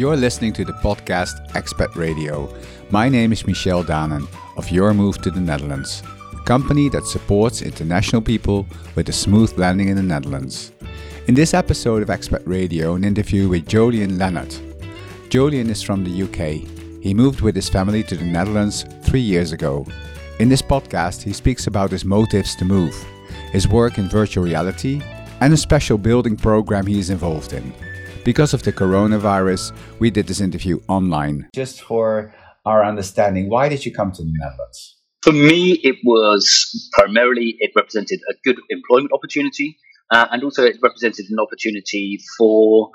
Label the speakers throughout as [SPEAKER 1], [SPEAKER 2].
[SPEAKER 1] You're listening to the podcast Expat Radio. My name is Michel Danen of Your Move to the Netherlands, a company that supports international people with a smooth landing in the Netherlands. In this episode of Expat Radio, an interview with Julian Leonard. Julian is from the UK. He moved with his family to the Netherlands three years ago. In this podcast, he speaks about his motives to move, his work in virtual reality, and a special building program he is involved in. Because of the coronavirus, we did this interview online. Just for our understanding, why did you come to the Netherlands?
[SPEAKER 2] For me, it was primarily it represented a good employment opportunity, uh, and also it represented an opportunity for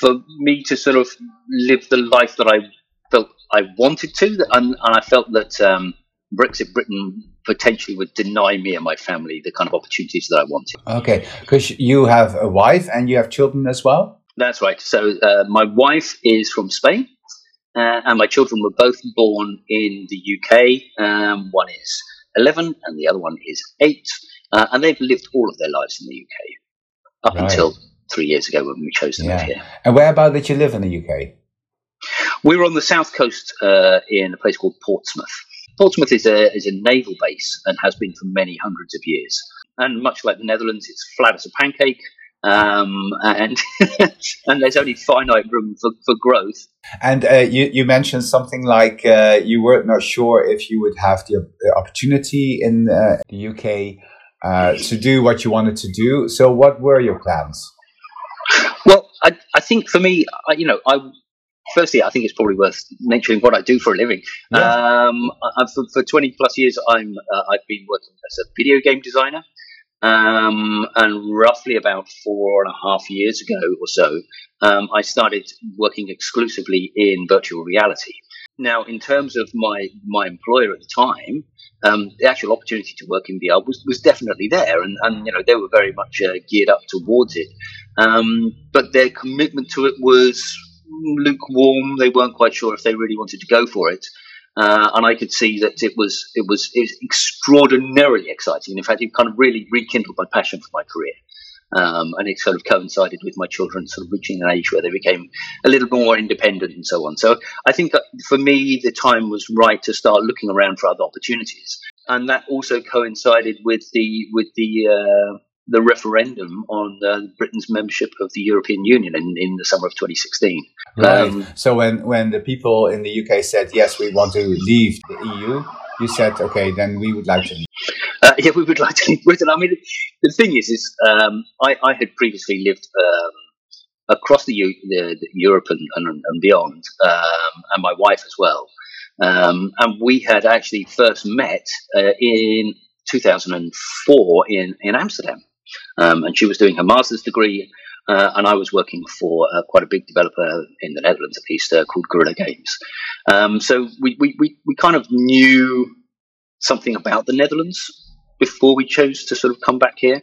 [SPEAKER 2] for me to sort of live the life that I felt I wanted to, and, and I felt that um, Brexit Britain potentially would deny me and my family the kind of opportunities that I wanted.
[SPEAKER 1] Okay, because you have a wife and you have children as well.
[SPEAKER 2] That's right. So uh, my wife is from Spain, uh, and my children were both born in the UK. Um, one is 11 and the other one is 8. Uh, and they've lived all of their lives in the UK up right. until three years ago when we chose to yeah. live here.
[SPEAKER 1] And whereabouts did you live in the UK?
[SPEAKER 2] We were on the south coast uh, in a place called Portsmouth. Portsmouth is a, is a naval base and has been for many hundreds of years. And much like the Netherlands, it's flat as a pancake um, and and there's only finite room for, for growth.
[SPEAKER 1] And uh, you you mentioned something like uh, you were not sure if you would have the opportunity in uh, the UK uh, to do what you wanted to do. So, what were your plans?
[SPEAKER 2] Well, I, I think for me, I, you know, I firstly, I think it's probably worth mentioning what I do for a living. Yeah. Um, I, for, for, 20 plus years, I'm uh, I've been working as a video game designer. Um, and roughly about four and a half years ago or so, um, I started working exclusively in virtual reality. Now, in terms of my, my employer at the time, um, the actual opportunity to work in VR was, was definitely there, and, and you know they were very much uh, geared up towards it. Um, but their commitment to it was lukewarm. They weren't quite sure if they really wanted to go for it. Uh, and I could see that it was it was it was extraordinarily exciting. In fact, it kind of really rekindled my passion for my career. Um, and it sort of coincided with my children sort of reaching an age where they became a little more independent and so on. So I think for me, the time was right to start looking around for other opportunities, and that also coincided with the with the uh, the referendum on uh, Britain's membership of the European Union in, in the summer of 2016.
[SPEAKER 1] Right. Um, so when, when the people in the UK said, yes, we want to leave the EU, you said, okay, then we would like to leave.
[SPEAKER 2] Uh, yeah, we would like to leave Britain. I mean, the thing is, is um, I, I, had previously lived um, across the, U- the, the Europe and, and, and beyond, um, and my wife as well. Um, and we had actually first met uh, in 2004 in, in Amsterdam. Um, and she was doing her master's degree, uh, and I was working for uh, quite a big developer in the Netherlands, at least, uh, called Guerrilla Games. Um, so we, we, we, we kind of knew something about the Netherlands before we chose to sort of come back here.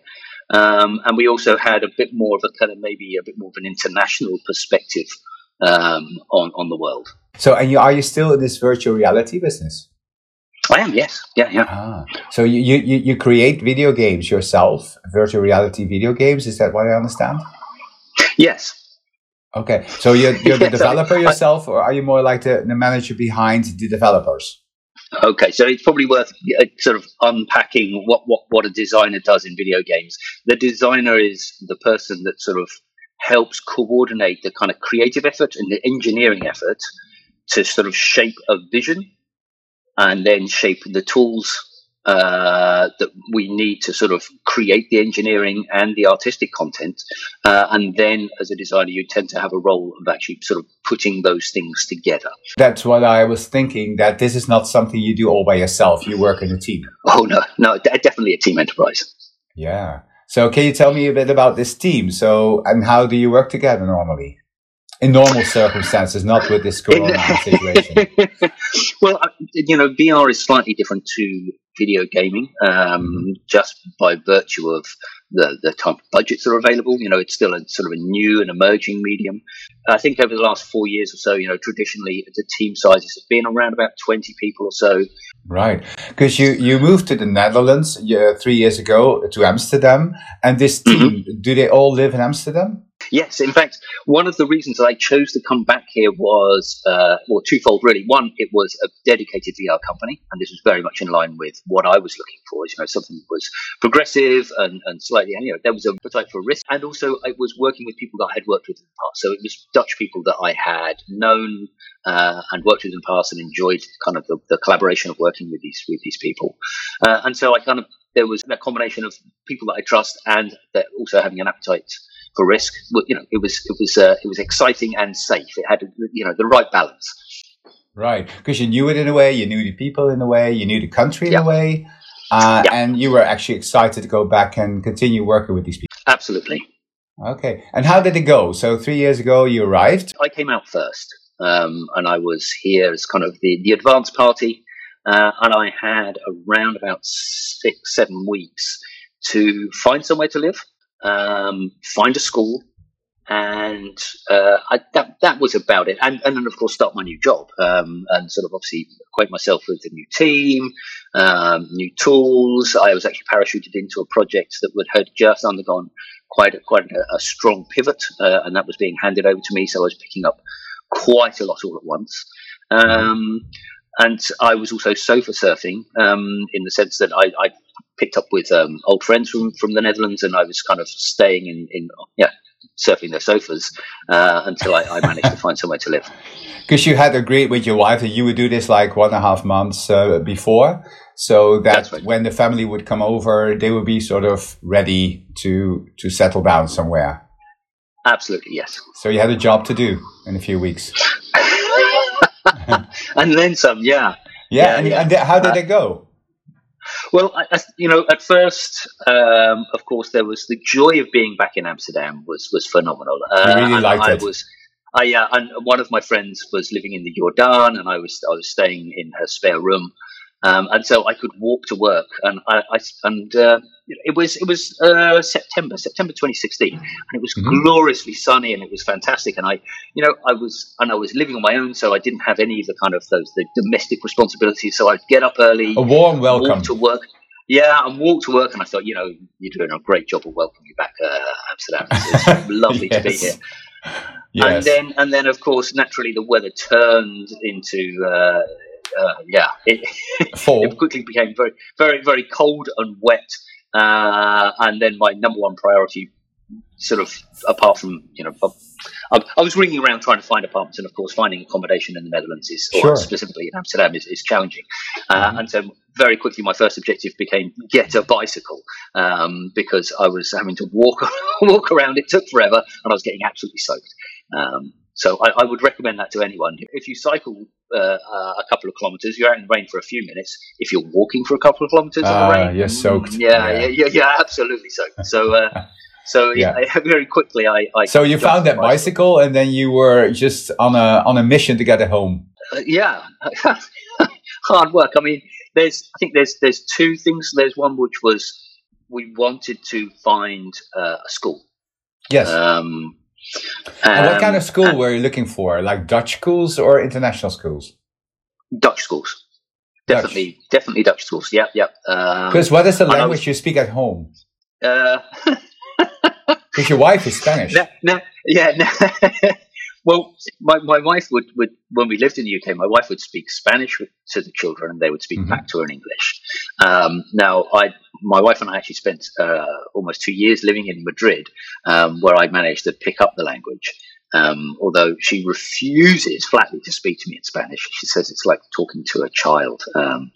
[SPEAKER 2] Um, and we also had a bit more of a kind of maybe a bit more of an international perspective um, on, on the world.
[SPEAKER 1] So, and you, are you still in this virtual reality business?
[SPEAKER 2] I am, yes. Yeah, yeah. Ah.
[SPEAKER 1] So you, you, you create video games yourself, virtual reality video games. Is that what I understand?
[SPEAKER 2] Yes.
[SPEAKER 1] Okay. So you're, you're the developer yourself, or are you more like the, the manager behind the developers?
[SPEAKER 2] Okay, so it's probably worth uh, sort of unpacking what, what, what a designer does in video games. The designer is the person that sort of helps coordinate the kind of creative effort and the engineering effort to sort of shape a vision and then shape the tools uh, that we need to sort of create the engineering and the artistic content. Uh, and then as a designer, you tend to have a role of actually sort of putting those things together.
[SPEAKER 1] That's what I was thinking, that this is not something you do all by yourself. You work in a team.
[SPEAKER 2] Oh, no, no, definitely a team enterprise.
[SPEAKER 1] Yeah. So can you tell me a bit about this team? So, and how do you work together normally? In normal circumstances, not with this corona situation.
[SPEAKER 2] well, you know, VR is slightly different to video gaming, um, just by virtue of the, the type of budgets that are available. You know, it's still a sort of a new and emerging medium. I think over the last four years or so, you know, traditionally the team sizes have been around about 20 people or so.
[SPEAKER 1] Right. Because you, you moved to the Netherlands uh, three years ago to Amsterdam. And this team, mm-hmm. do they all live in Amsterdam?
[SPEAKER 2] Yes, in fact, one of the reasons that I chose to come back here was, uh, well, twofold really. One, it was a dedicated VR company, and this was very much in line with what I was looking for. You know, something that was progressive and, and slightly, you know, there was a appetite for risk, and also it was working with people that I had worked with in the past. So it was Dutch people that I had known uh, and worked with in the past, and enjoyed kind of the, the collaboration of working with these with these people. Uh, and so I kind of there was a combination of people that I trust and that also having an appetite for risk. You know, it was it was uh, it was exciting and safe. It had you know the right balance.
[SPEAKER 1] Right, because you knew it in a way, you knew the people in a way, you knew the country in yeah. a way, uh, yeah. and you were actually excited to go back and continue working with these people.
[SPEAKER 2] Absolutely.
[SPEAKER 1] Okay, and how did it go? So three years ago, you arrived.
[SPEAKER 2] I came out first, um, and I was here as kind of the the advance party, uh, and I had around about six seven weeks to find somewhere to live um, find a school, and uh, I, that that was about it. And, and then of course start my new job um, and sort of obviously acquaint myself with the new team, um, new tools. I was actually parachuted into a project that would had just undergone quite a, quite a, a strong pivot, uh, and that was being handed over to me. So I was picking up quite a lot all at once. Um, and I was also sofa surfing um, in the sense that I, I picked up with um, old friends from, from the Netherlands, and I was kind of staying in, in yeah, surfing their sofas uh, until I, I, managed to find somewhere to live.
[SPEAKER 1] Because you had agreed with your wife that you would do this like one and a half months uh, before, so that right. when the family would come over, they would be sort of ready to to settle down somewhere.
[SPEAKER 2] Absolutely, yes.
[SPEAKER 1] So you had a job to do in a few weeks.
[SPEAKER 2] and then some, yeah.
[SPEAKER 1] Yeah, yeah and, yeah. and how did uh, it go?
[SPEAKER 2] Well, I, you know, at first, um, of course, there was the joy of being back in Amsterdam was was phenomenal.
[SPEAKER 1] Uh, you really liked
[SPEAKER 2] I
[SPEAKER 1] it.
[SPEAKER 2] Was, I, yeah, and one of my friends was living in the Jordaan, and I was I was staying in her spare room, um, and so I could walk to work, and I, I and uh, it was it was uh, September September 2016, and it was mm-hmm. gloriously sunny, and it was fantastic. And I, you know, I was and I was living on my own, so I didn't have any of the kind of those the domestic responsibilities. So I'd get up early,
[SPEAKER 1] a warm welcome
[SPEAKER 2] to work. Yeah, and walk to work, and I thought, you know, you're doing a great job of welcoming me back, uh, Amsterdam. It's, lovely yes. to be here. Yes. And then, and then, of course, naturally, the weather turned into uh, uh, yeah, it, it, quickly became very, very, very cold and wet. Uh, and then my number one priority, sort of apart from you know, I, I, was ringing around trying to find apartments, and of course, finding accommodation in the Netherlands is, or sure. specifically in Amsterdam, is, is challenging. Uh, mm-hmm. And so, very quickly, my first objective became get a bicycle um, because I was having to walk walk around. It took forever, and I was getting absolutely soaked. Um, so I, I, would recommend that to anyone. If you cycle uh, uh, a couple of kilometres, you're out in the rain for a few minutes. If you're walking for a couple of kilometres in the ah, rain,
[SPEAKER 1] you're soaked.
[SPEAKER 2] Yeah, yeah, yeah, yeah, absolutely soaked. So. Uh, so yeah. very quickly, I. I
[SPEAKER 1] so you found that bicycle, bicycle, and then you were just on a on a mission to get it home.
[SPEAKER 2] Uh, yeah, hard work. I mean, there's I think there's there's two things. There's one which was we wanted to find uh, a school.
[SPEAKER 1] Yes. Um, and what kind of um, school were you looking for? Like Dutch schools or international schools?
[SPEAKER 2] Dutch schools. Definitely, Dutch. definitely Dutch schools. Yep, yep.
[SPEAKER 1] Because um, what is the language was, you speak at home? Because uh, your wife is Spanish.
[SPEAKER 2] No, no, yeah, no. Well, my, my wife would, would, when we lived in the UK, my wife would speak Spanish with, to the children and they would speak mm-hmm. back to her in English. Um, now, I, my wife and I actually spent uh, almost two years living in Madrid, um, where I managed to pick up the language. Um, although she refuses flatly to speak to me in Spanish. She says it's like talking to a child. Um,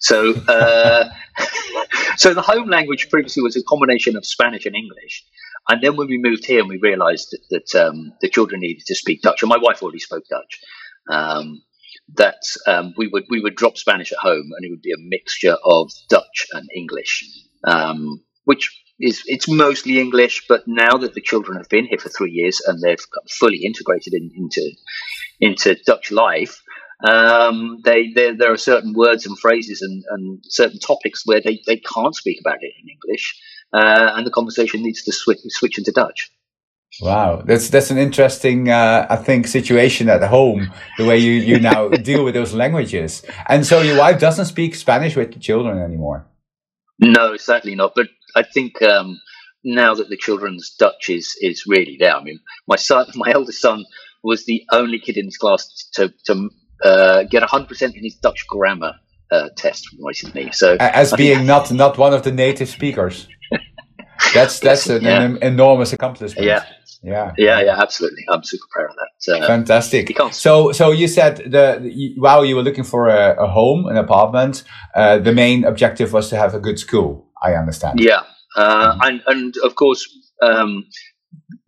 [SPEAKER 2] so, uh, so the home language previously was a combination of Spanish and English. And then when we moved here and we realised that, that um, the children needed to speak Dutch, and my wife already spoke Dutch, um, that um, we would we would drop Spanish at home, and it would be a mixture of Dutch and English, um, which is it's mostly English. But now that the children have been here for three years and they've fully integrated in, into into Dutch life, um, they, there are certain words and phrases and, and, certain topics where they, they can't speak about it in English uh, and the conversation needs to switch switch into Dutch.
[SPEAKER 1] Wow, that's that's an interesting, uh, I think, situation at home. The way you you now deal with those languages, and so your wife doesn't speak Spanish with the children anymore.
[SPEAKER 2] No, certainly not. But I think um, now that the children's Dutch is is really there. I mean, my son, my eldest son, was the only kid in his class to to uh, get hundred percent in his Dutch grammar uh, test recently. So
[SPEAKER 1] as I being not not one of the native speakers, that's that's an, yeah. an, enormous accomplishment.
[SPEAKER 2] Yeah.
[SPEAKER 1] Yeah,
[SPEAKER 2] yeah, yeah, absolutely. I'm super proud of that.
[SPEAKER 1] Uh, Fantastic. So, so you said the, the while you were looking for a, a home, an apartment, uh, the main objective was to have a good school. I understand.
[SPEAKER 2] Yeah, uh, mm-hmm. and and of course, um,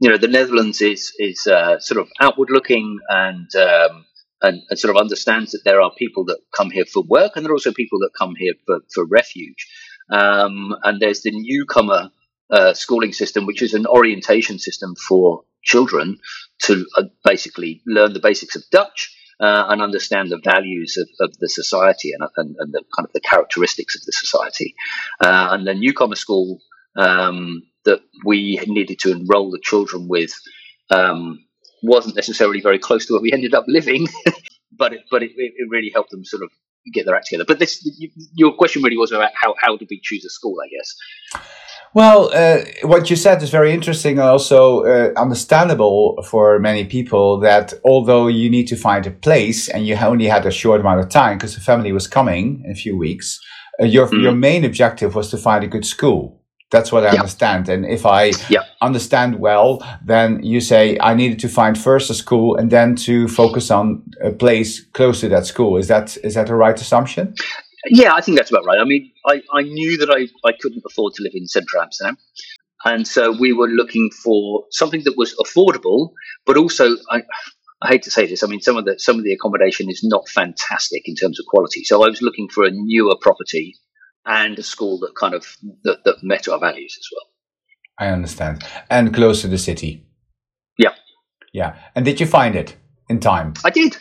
[SPEAKER 2] you know, the Netherlands is is uh, sort of outward looking and, um, and, and sort of understands that there are people that come here for work, and there are also people that come here for for refuge. Um, and there's the newcomer uh, schooling system, which is an orientation system for children to uh, basically learn the basics of Dutch uh, and understand the values of, of the society and, and, and, the kind of the characteristics of the society. Uh, and the newcomer school um, that we needed to enroll the children with um, wasn't necessarily very close to where we ended up living, but it, but it, it really helped them sort of get their act together. But this, your question really was about how, how did we choose a school, I guess.
[SPEAKER 1] Well, uh, what you said is very interesting and also uh, understandable for many people that although you need to find a place and you only had a short amount of time because the family was coming in a few weeks, uh, your, mm. your main objective was to find a good school. That's what I yeah. understand. And if I yeah. understand well, then you say I needed to find first a school and then to focus on a place close to that school. Is that is that a right assumption?
[SPEAKER 2] Yeah, I think that's about right. I mean, I, I knew that I, I couldn't afford to live in central Amsterdam. And so we were looking for something that was affordable, but also, I, I hate to say this, I mean, some of the some of the accommodation is not fantastic in terms of quality. So I was looking for a newer property and a school that kind of that, that met our values as well.
[SPEAKER 1] I understand, and close to the city.
[SPEAKER 2] Yeah,
[SPEAKER 1] yeah. And did you find it in time?
[SPEAKER 2] I did.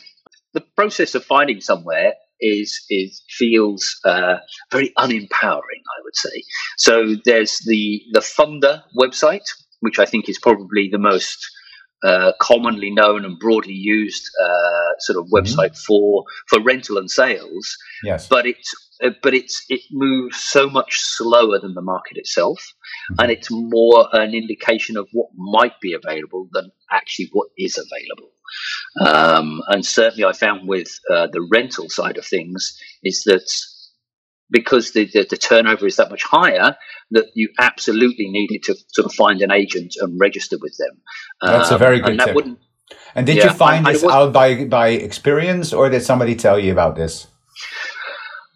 [SPEAKER 2] The process of finding somewhere is is feels uh, very unempowering. I would say. So there's the the Funda website, which I think is probably the most uh, commonly known and broadly used uh, sort of mm-hmm. website mm-hmm. for for rental and sales.
[SPEAKER 1] Yes,
[SPEAKER 2] but it's uh, but it's it moves so much slower than the market itself, mm-hmm. and it's more an indication of what might be available than actually what is available. Um, and certainly, I found with uh, the rental side of things is that because the, the, the, turnover is that much higher, that you absolutely needed to sort of find an agent and register with them.
[SPEAKER 1] That's um, a very good tip. And did yeah, you find this out by by experience, or did somebody tell you about this?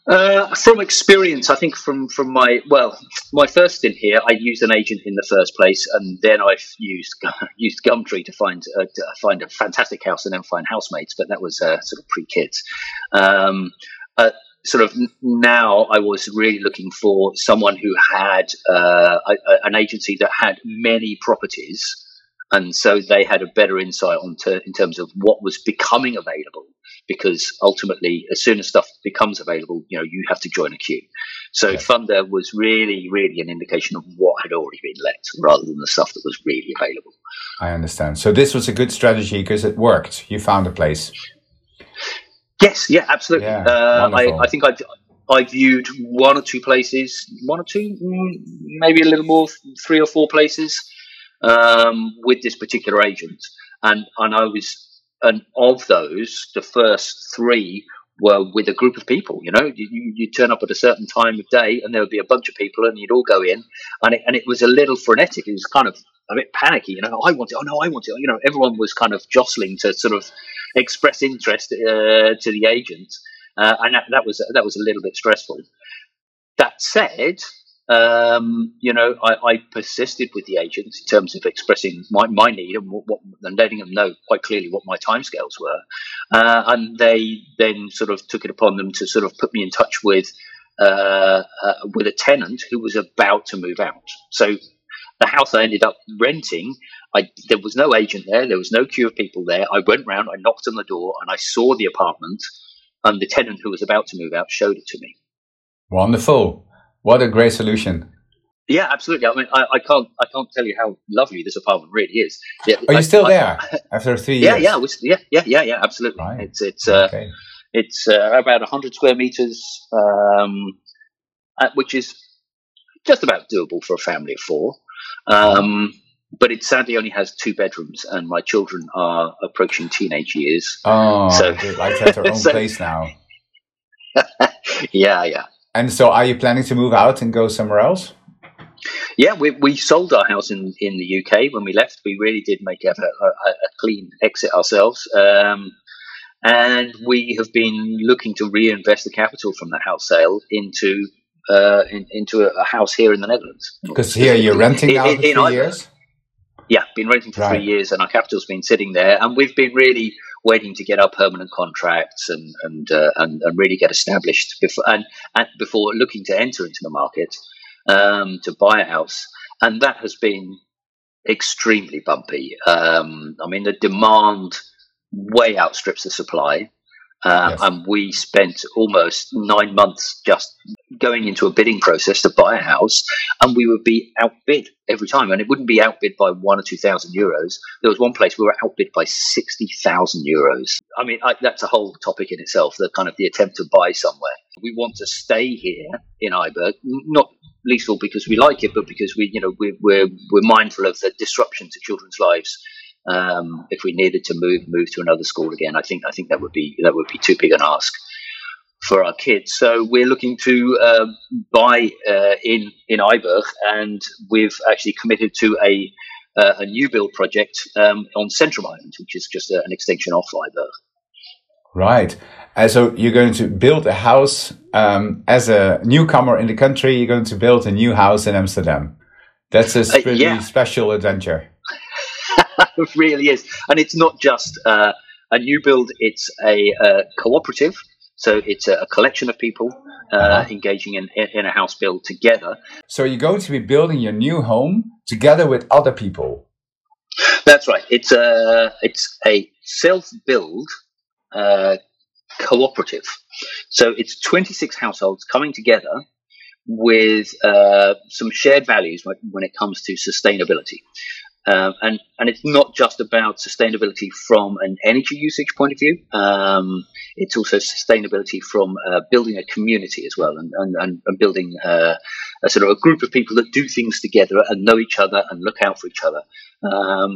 [SPEAKER 2] Uh, from experience, I think from from my well, my first stint here, I used an agent in the first place, and then I used used Gumtree to find uh, to find a fantastic house and then find housemates. But that was uh, sort of pre kids. Um, uh, sort of now, I was really looking for someone who had uh, a, an agency that had many properties and so they had a better insight on ter- in terms of what was becoming available because ultimately as soon as stuff becomes available you know you have to join a queue. So yeah. Funda was really really an indication of what had already been let rather than the stuff that was really available.
[SPEAKER 1] I understand. So this was a good strategy because it worked. You found a place
[SPEAKER 2] yes yeah absolutely yeah, uh, I, I think i I viewed one or two places, one or two, mm, maybe a little more, three or four places um, with this particular agent, and and I was and of those, the first three were with a group of people. You know, you, you turn up at a certain time of day, and there would be a bunch of people, and you'd all go in, and it, and it was a little frenetic. It was kind of a bit panicky. You know, I want it. Oh no, I want it. You know, everyone was kind of jostling to sort of express interest uh, to the agent, uh, and that, that was that was a little bit stressful. That said, um, you know, I, I, persisted with the agents in terms of expressing my, my need and, what, what, and letting them know quite clearly what my timescales were. Uh, and they then sort of took it upon them to sort of put me in touch with uh, uh, with a tenant who was about to move out. So the house I ended up renting, I, there was no agent there, there was no queue of people there. I went round, I knocked on the door, and I saw the apartment, and the tenant who was about to move out showed it to me.
[SPEAKER 1] Wonderful. What a great solution.
[SPEAKER 2] Yeah, absolutely. I mean, I, I, can't, I can't tell you how lovely this apartment really is.
[SPEAKER 1] Yeah, Are I, you still there after three
[SPEAKER 2] yeah, years? Yeah, yeah, yeah, yeah, yeah, absolutely. Right. It's it's uh, okay. it's uh, about hundred square meters, um, uh, which is just about doable for a family of four. Um, but it sadly only has two bedrooms, and my children are approaching teenage years.
[SPEAKER 1] Oh, so like to their own so, place now.
[SPEAKER 2] yeah, yeah.
[SPEAKER 1] And so, are you planning to move out and go somewhere else?
[SPEAKER 2] Yeah, we, we sold our house in, in the UK when we left. We really did make a, a, a clean exit ourselves. Um, and we have been looking to reinvest the capital from that house sale into uh, in, into a, house here in the Netherlands.
[SPEAKER 1] Because here you're renting now for three years.
[SPEAKER 2] Yeah, been renting for right. three years, and our capital's been sitting there, and we've been really waiting to get our permanent contracts and and uh, and, and, really get established before and, and, before looking to enter into the market um, to buy a house, and that has been extremely bumpy. Um, I mean, the demand way outstrips the supply. Uh, yes. And we spent almost nine months just going into a bidding process to buy a house, and we would be outbid every time. And it wouldn't be outbid by one or two thousand euros. There was one place we were outbid by sixty thousand euros. I mean, I, that's a whole topic in itself. The kind of the attempt to buy somewhere. We want to stay here in IJburg, not least all because we like it, but because we, you know, we're we're, we're mindful of the disruption to children's lives um, if we needed to move move to another school again, I think I think that would be that would be too big an ask for our kids. So we're looking to uh, buy uh, in in IJburg, and we've actually committed to a uh, a new build project um, on Centrum Island, which is just a, an extension of IJburg.
[SPEAKER 1] Right. And so you're going to build a house um, as a newcomer in the country. You're going to build a new house in Amsterdam. That's a uh, pretty yeah. special adventure.
[SPEAKER 2] it really is. And it's not just uh, a new build, it's a, a cooperative. So it's a, collection of people uh, uh-huh. engaging in, in a house build together.
[SPEAKER 1] So you're going to be building your new home together with other people.
[SPEAKER 2] That's right. It's a it's a self build uh, cooperative. So it's 26 households coming together with uh, some shared values when it comes to sustainability. Um, and and it's not just about sustainability from an energy usage point of view. Um, it's also sustainability from uh, building a community as well, and and, and building uh, a sort of a group of people that do things together and know each other and look out for each other. Um,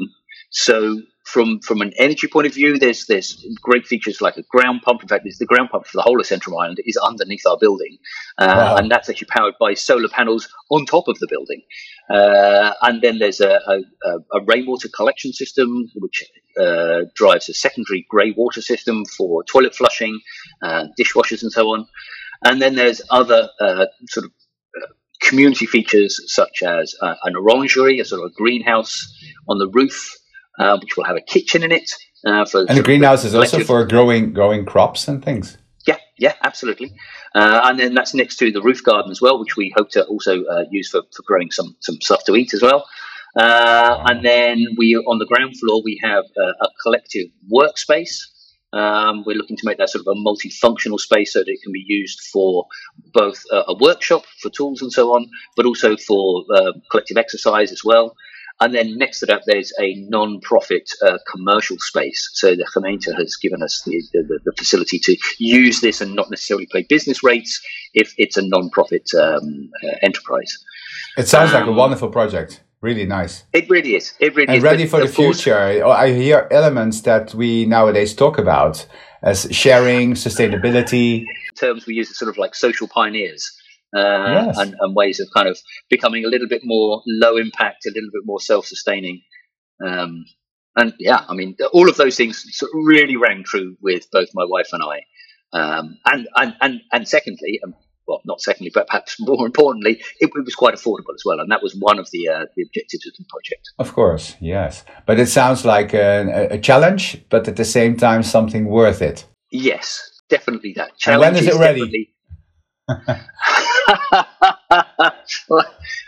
[SPEAKER 2] so from from an energy point of view, there's there's great features like a ground pump. In fact, there's the ground pump for the whole of Central Island is underneath our building, uh, wow. and that's actually powered by solar panels on top of the building. Uh, and then there's a, a, a, rainwater collection system which uh, drives a secondary grey water system for toilet flushing, uh, dishwashers, and so on. And then there's other uh, sort of uh, community features such as an orangery, a sort of a greenhouse on the roof uh, which will have a kitchen in it.
[SPEAKER 1] Uh, for and the greenhouse is also for growing growing crops and things.
[SPEAKER 2] Yeah, yeah, absolutely. Uh, and then that's next to the roof garden as well, which we hope to also uh, use for, for growing some some stuff to eat as well. Uh, wow. And then we on the ground floor we have a collective workspace. Um, we're looking to make that sort of a multifunctional space so that it can be used for both a workshop for tools and so on, but also for uh, collective exercise as well. And then next to that, there's a non-profit uh, commercial space. So the gemeente has given us the, the, the, facility to use this and not necessarily pay business rates if it's a non-profit um, uh, enterprise.
[SPEAKER 1] It sounds um, like a um, wonderful project. Really nice.
[SPEAKER 2] It really is. It really
[SPEAKER 1] and
[SPEAKER 2] is.
[SPEAKER 1] ready for the future. Course, I hear elements that we nowadays talk about as sharing, sustainability.
[SPEAKER 2] Terms we use are sort of like social pioneers uh, yes. and, and, ways of kind of becoming a little bit more low impact, a little bit more self sustaining. Um, and yeah, I mean, all of those things sort of really rang true with both my wife and I. Um, and, and, and, and secondly, um, well, not secondly, but perhaps more importantly, it, it, was quite affordable as well, and that was one of the uh, the objectives of the project.
[SPEAKER 1] Of course, yes, but it sounds like a, a, challenge, but at the same time, something worth it.
[SPEAKER 2] Yes, definitely that.
[SPEAKER 1] Challenge and when is it ready?
[SPEAKER 2] uh,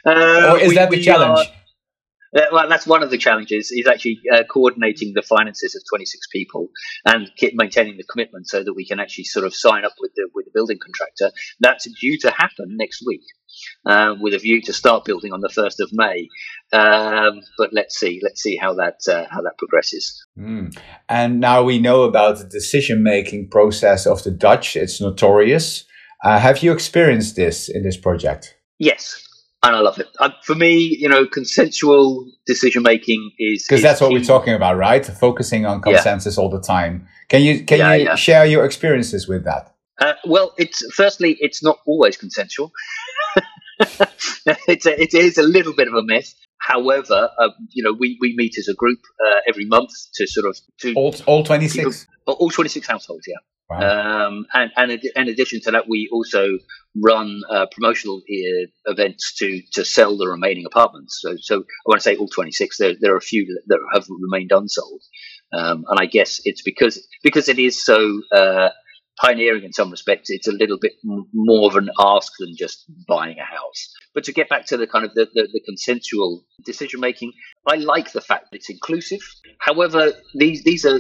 [SPEAKER 1] or is we, that the challenge?
[SPEAKER 2] Are, uh, well, that's one of the challenges. Is actually uh, coordinating the finances of 26 people and maintaining the commitment so that we can actually sort of sign up with the with the building contractor. That's due to happen next week, uh, with a view to start building on the first of May. Um, but let's see, let's see how that uh, how that progresses.
[SPEAKER 1] Mm. And now we know about the decision making process of the Dutch. It's notorious. Uh, have you experienced this in this project?
[SPEAKER 2] Yes, and I love it. Uh, for me, you know, consensual decision making is
[SPEAKER 1] because that's what
[SPEAKER 2] key.
[SPEAKER 1] we're talking about, right? Focusing on
[SPEAKER 2] Yeah.
[SPEAKER 1] consensus all the time. Can you can
[SPEAKER 2] Yeah,
[SPEAKER 1] you
[SPEAKER 2] yeah.
[SPEAKER 1] share your experiences with that?
[SPEAKER 2] Uh, well, it's firstly, it's not always consensual. it's a, it is a little bit of a myth. However, uh, you know, we, we meet as a group uh, every month to sort of to
[SPEAKER 1] All all twenty six.
[SPEAKER 2] all 26 households, yeah.
[SPEAKER 1] Wow.
[SPEAKER 2] Um, and, and in- addition to that, we also run uh, promotional events to, to sell the remaining apartments. So, so I want to say all 26, there, there are a few that have remained unsold. Um, and I guess it's because because it is so uh, pioneering in some respects. It's a little bit m- more of an ask than just buying a house. But to get back to the kind of the, the, the consensual decision making, I like the fact that it's inclusive. However, these these are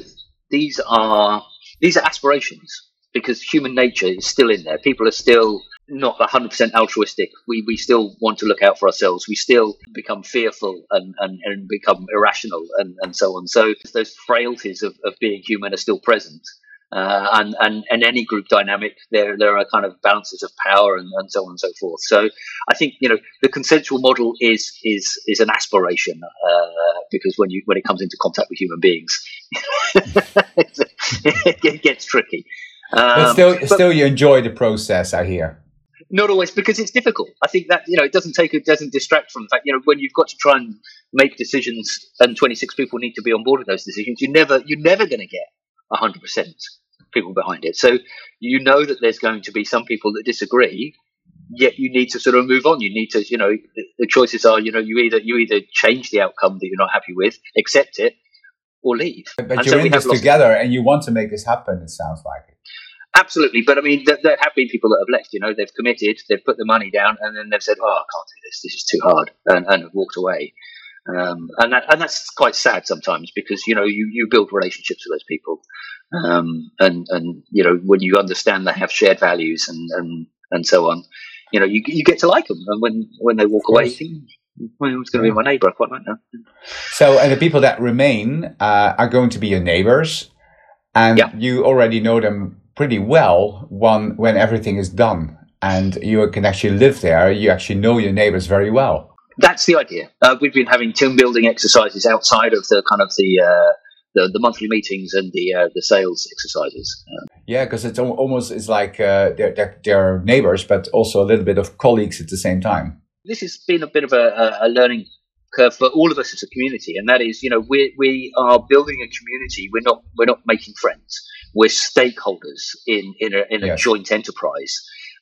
[SPEAKER 2] these are these are aspirations because human nature is still in there. People are still not 100% altruistic. We, we still want to look out for ourselves. We still become fearful and, and, and become irrational and, and so on. So those frailties of, of being human are still present. Uh, and, and, and any group dynamic, there, there are kind of balances of power and, and so on and so forth. So I think, you know, the consensual model is, is, is an aspiration, uh, because when you, when it comes into contact with human beings, it gets tricky.
[SPEAKER 1] but
[SPEAKER 2] Um,
[SPEAKER 1] still, still, you enjoy the process. I hear.
[SPEAKER 2] not always because it's difficult. I think that you know it doesn't take it doesn't distract from the fact you know when you've got to try and make decisions and 26 people need to be on board with those decisions. You never you're never going to get 100 percent people behind it. So you know that there's going to be some people that disagree. Yet you need to sort of move on. You need to, you know, the, the choices are, you know, you either you either change the outcome that you're not happy with, accept it, or leave.
[SPEAKER 1] But
[SPEAKER 2] And
[SPEAKER 1] you're
[SPEAKER 2] so
[SPEAKER 1] in this together, and you want to make this happen. It sounds like it.
[SPEAKER 2] Absolutely, but I mean, there, there have been people that have left. You know, they've committed, they've put the money down, and then they've said, "Oh, I can't do this. This is too hard," and, and have walked away. Um, and that and that's quite sad sometimes because you know you, you build relationships with those people, um, and and you know when you understand they have shared values and and, and so on, you know you you get to like them, and when when they walk away, well, it's going to be my neighbour. I quite like that.
[SPEAKER 1] So, and the people that remain uh, are going to be your neighbors, and
[SPEAKER 2] Yeah.
[SPEAKER 1] you already know them pretty well. One when everything is done, and you can actually live there. You actually know your neighbors very well.
[SPEAKER 2] That's the idea. Uh, we've been having team building exercises outside of the kind of the uh, the, the monthly meetings and the uh, the sales exercises. Uh,
[SPEAKER 1] Yeah, because it's al- almost it's like uh, they're, they're they're neighbors, but also a little bit of colleagues at the same time.
[SPEAKER 2] this has been a bit of a, a, a learning curve for all of us as a community, and that is, you know, we we are building a community. We're not we're not making friends. We're stakeholders in in a, in a
[SPEAKER 1] Yes.
[SPEAKER 2] joint enterprise,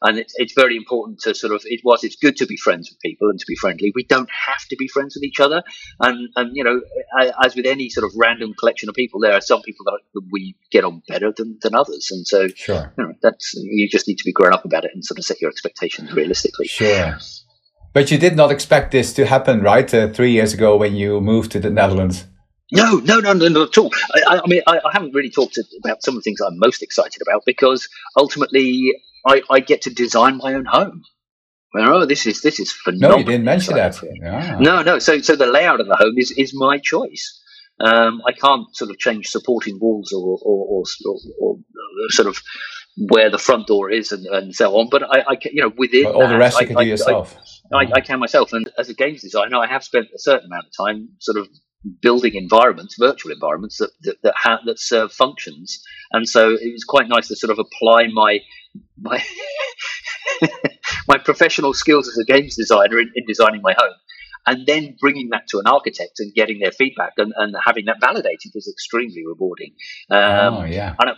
[SPEAKER 2] and it's it's very important to sort of. It was it's good to be friends with people and to be friendly. We don't have to be friends with each other, and and you know, as with any sort of random collection of people, there are some people that we get on better than than others, and so.
[SPEAKER 1] Sure,
[SPEAKER 2] You know, that's you just need to be grown up about it and sort of set your expectations realistically.
[SPEAKER 1] sure. But you did not expect this to happen, right? Uh, three years ago when you moved to the Netherlands.
[SPEAKER 2] No, no, no, no, not at all. I, I- I mean, I, I haven't really talked about some of the things I'm most excited about because ultimately I, I get to design my own home. Well, oh, this is this is phenomenal.
[SPEAKER 1] No, you didn't mention that. Yeah.
[SPEAKER 2] No, no. So, so the layout of the home is, is my choice. Um, I can't sort of change supporting walls or or, or, or, or uh, sort of where the front door is and, and so on. But I, I can, you know, within
[SPEAKER 1] all the rest
[SPEAKER 2] I,
[SPEAKER 1] you can
[SPEAKER 2] I-
[SPEAKER 1] do yourself.
[SPEAKER 2] I, I mm-hmm. can myself, and as a games designer, I have spent a certain amount of time sort of building environments, virtual environments that that that, ha- that serve functions. And so it was quite nice to sort of apply my my my professional skills as a games designer in, in designing my home. And then bringing that to an architect and getting their feedback and, and having that validated was extremely rewarding. Um,
[SPEAKER 1] oh yeah.
[SPEAKER 2] and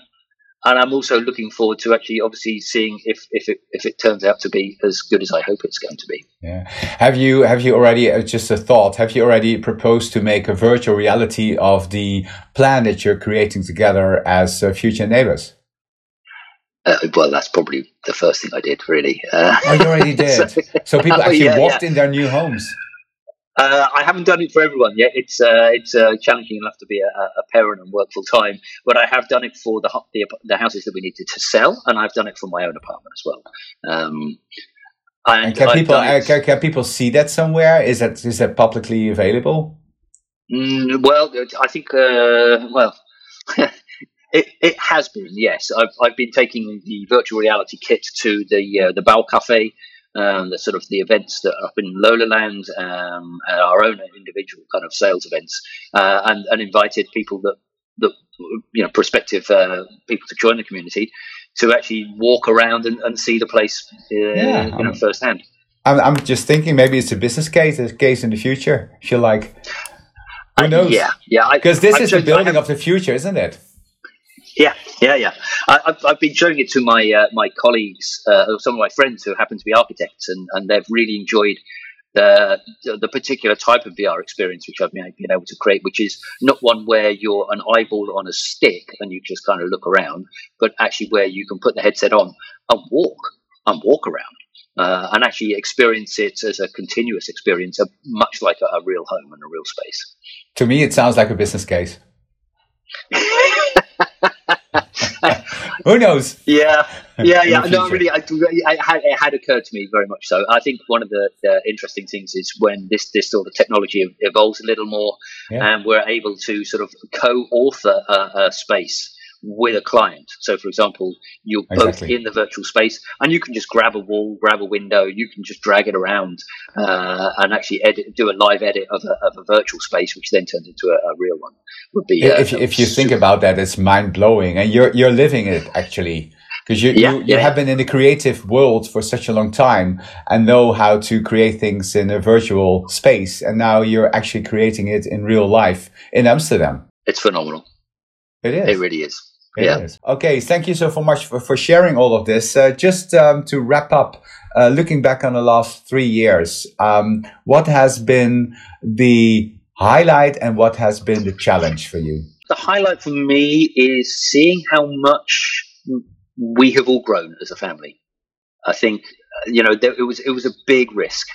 [SPEAKER 2] I'm also looking forward to actually, obviously, seeing if if it if it turns out to be as good as I hope it's going to be.
[SPEAKER 1] Yeah. Have you have you already uh, just a thought? Have you already proposed to make a virtual reality of the plan that you're creating together as uh, future neighbors?
[SPEAKER 2] Uh, well, that's probably the first thing I did, really. Uh,
[SPEAKER 1] Oh, you already did. So people
[SPEAKER 2] Oh,
[SPEAKER 1] actually
[SPEAKER 2] yeah,
[SPEAKER 1] walked in their new homes.
[SPEAKER 2] Uh, I haven't done it for everyone yet. It's uh, it's uh, challenging enough to be a, a parent and work full time, but I have done it for the, the the houses that we needed to sell, and I've done it for my own apartment as well. Um, and
[SPEAKER 1] And can
[SPEAKER 2] I've
[SPEAKER 1] people uh, can, can people see that somewhere? Is that is that publicly available?
[SPEAKER 2] Mm, well, I think uh, well, it it has been. Yes, I've I've been taking the virtual reality kit to the uh, the Bal Cafe um, the sort of the events that are up in Lolaland, um, our own individual kind of sales events, uh, and, and invited people that that you know prospective uh, people to join the community to actually walk around and, and see the place uh, yeah, you know firsthand.
[SPEAKER 1] I'm, I'm just thinking maybe it's a business case, a case in the future. If you like, who knows?
[SPEAKER 2] Uh, yeah, yeah.
[SPEAKER 1] Because this is the building of the future, isn't it?
[SPEAKER 2] Yeah, yeah, yeah. I, have I've been showing it to my uh, my colleagues, uh, some of my friends who happen to be architects, and, and they've really enjoyed the, the particular type of VR experience which I've been, been able to create, which is not one where you're an eyeball on a stick and you just kind of look around, but actually where you can put the headset on and walk and walk around. Uh, and actually experience it as a continuous experience, much like a, a real home and a real space.
[SPEAKER 1] To me, it sounds like a business case. Who knows?
[SPEAKER 2] Yeah, yeah, yeah. no, really, I, I had, it had occurred to me very much so. I think one of the, the interesting things is when this this sort of technology evolves a little more, yeah. and we're able to sort of co-author a, a space with a client. So, for example, you're exactly. both in the virtual space, and you can just grab a wall, grab a window, you can just drag it around, uh, and actually edit, do a live edit of a, of a virtual space, which then turns into a, a real one. Would be
[SPEAKER 1] if, uh, if you think about that, it's mind blowing, and you're you're living it actually. Because you, yeah, you, you yeah, have been in the creative world for such a long time and know how to create things in a virtual space. And now you're actually creating it in real life in Amsterdam.
[SPEAKER 2] It's phenomenal.
[SPEAKER 1] It is.
[SPEAKER 2] It really is.
[SPEAKER 1] Yeah. Okay. Thank you so much for, for sharing all of this. Uh, just um, to wrap up, uh, looking back on the last three years, um, what has been the highlight and what has been the challenge for you?
[SPEAKER 2] The highlight for me is seeing how much we have all grown as a family. I think you know there, it was it was a big risk.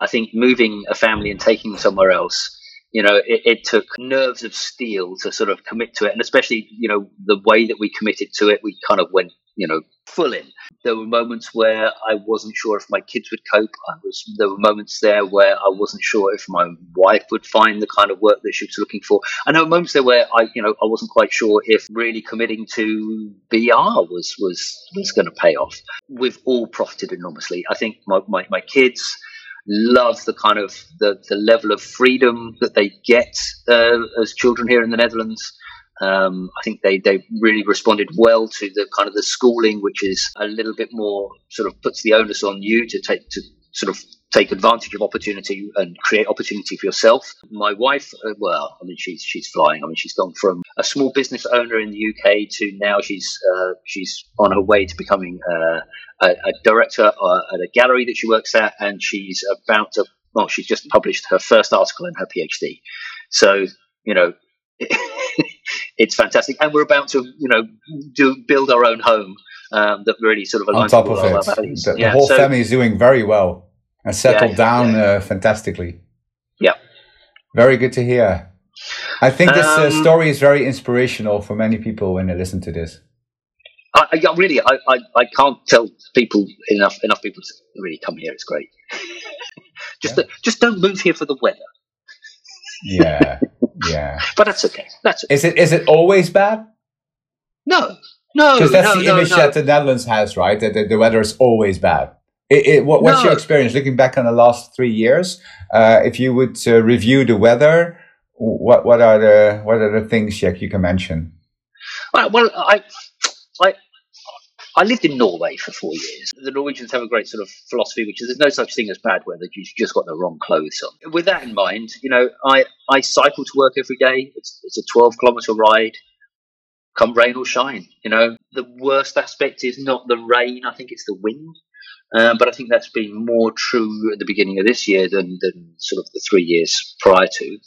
[SPEAKER 2] I think moving a family and taking them somewhere else you know, it, it, took nerves of steel to sort of commit to it. And especially, you know, the way that we committed to it, we kind of went, you know, full in. There were moments where I wasn't sure if my kids would cope. I was, there were moments there where I wasn't sure if my wife would find the kind of work that she was looking for. And there were moments there where I, you know, I wasn't quite sure if really committing to VR was, was, was going to pay off. We've all profited enormously. I think my, my, my kids, love the kind of the, the level of freedom that they get uh, as children here in the Netherlands. Um, I think they, they really responded well to the kind of the schooling, which is a little bit more sort of puts the onus on you to take to sort of take advantage of opportunity and create opportunity for yourself. My wife, uh, well, I mean, she's she's flying. I mean, she's gone from a small business owner in the UK to now she's uh, she's on her way to becoming uh, a, a, director uh, at a gallery that she works at, and she's about to. Well, she's just published her first article in her PhD. So you know. it's fantastic, and we're about to, you know, do build our own home um, that really sort of aligns
[SPEAKER 1] on top of it. The, the yeah, whole so, family is doing very well and settled yeah, down yeah. Uh, fantastically.
[SPEAKER 2] Yeah.
[SPEAKER 1] Very good to hear. I think this uh, um, story is very inspirational for many people when they listen to this.
[SPEAKER 2] I, I really, I, I, I, can't tell people enough enough people to really come here. It's great. just, yeah. just don't move here for the weather.
[SPEAKER 1] yeah, yeah.
[SPEAKER 2] But that's okay. That's okay.
[SPEAKER 1] is it is it always bad?
[SPEAKER 2] No, no,
[SPEAKER 1] because that's
[SPEAKER 2] no,
[SPEAKER 1] the image
[SPEAKER 2] no.
[SPEAKER 1] that the Netherlands has, right? That the, the weather is always bad. It, it, what, what's no. your experience looking back on the last three years? Uh, if you would uh, review the weather, what what are the what are the things Jack you can mention?
[SPEAKER 2] Well, well, I, I, I lived in Norway for four years. The Norwegians have a great sort of philosophy, which is there's no such thing as bad weather. You've just got the wrong clothes on. With that in mind, you know, I, I cycle to work every day. It's, it's a 12 kilometer ride, come rain or shine. You know, the worst aspect is not the rain. I think it's the wind. Um, but I think that's been more true at the beginning of this year than, than sort of the three years prior to.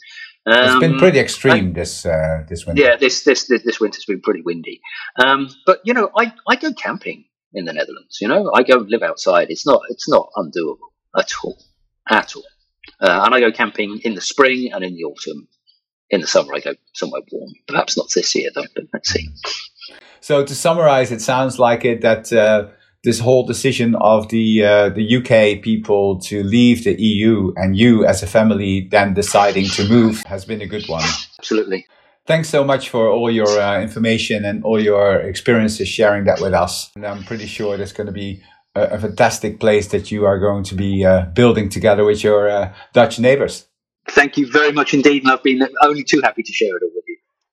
[SPEAKER 1] Um, it's been um, pretty extreme this uh, this winter.
[SPEAKER 2] Yeah, this this this, this winter's been pretty windy. Um, but you know, I, I go camping in the Netherlands. You know, I go live outside. It's not it's not undoable at all, at all. Uh, and I go camping in the spring and in the autumn. In the summer, I go somewhere warm. Perhaps not this year though, but let's see.
[SPEAKER 1] So to summarize, it sounds like it that. Uh, this whole decision of the uh, the UK people to leave the EU and you as a family then deciding to move has been a good one.
[SPEAKER 2] Absolutely.
[SPEAKER 1] Thanks so much for all your uh, information and all your experiences sharing that with us. And I'm pretty sure there's going to be a, fantastic place that you are going to be uh, building together with your uh, Dutch neighbors.
[SPEAKER 2] Thank you very much indeed, and I've been only too happy to share it all with you.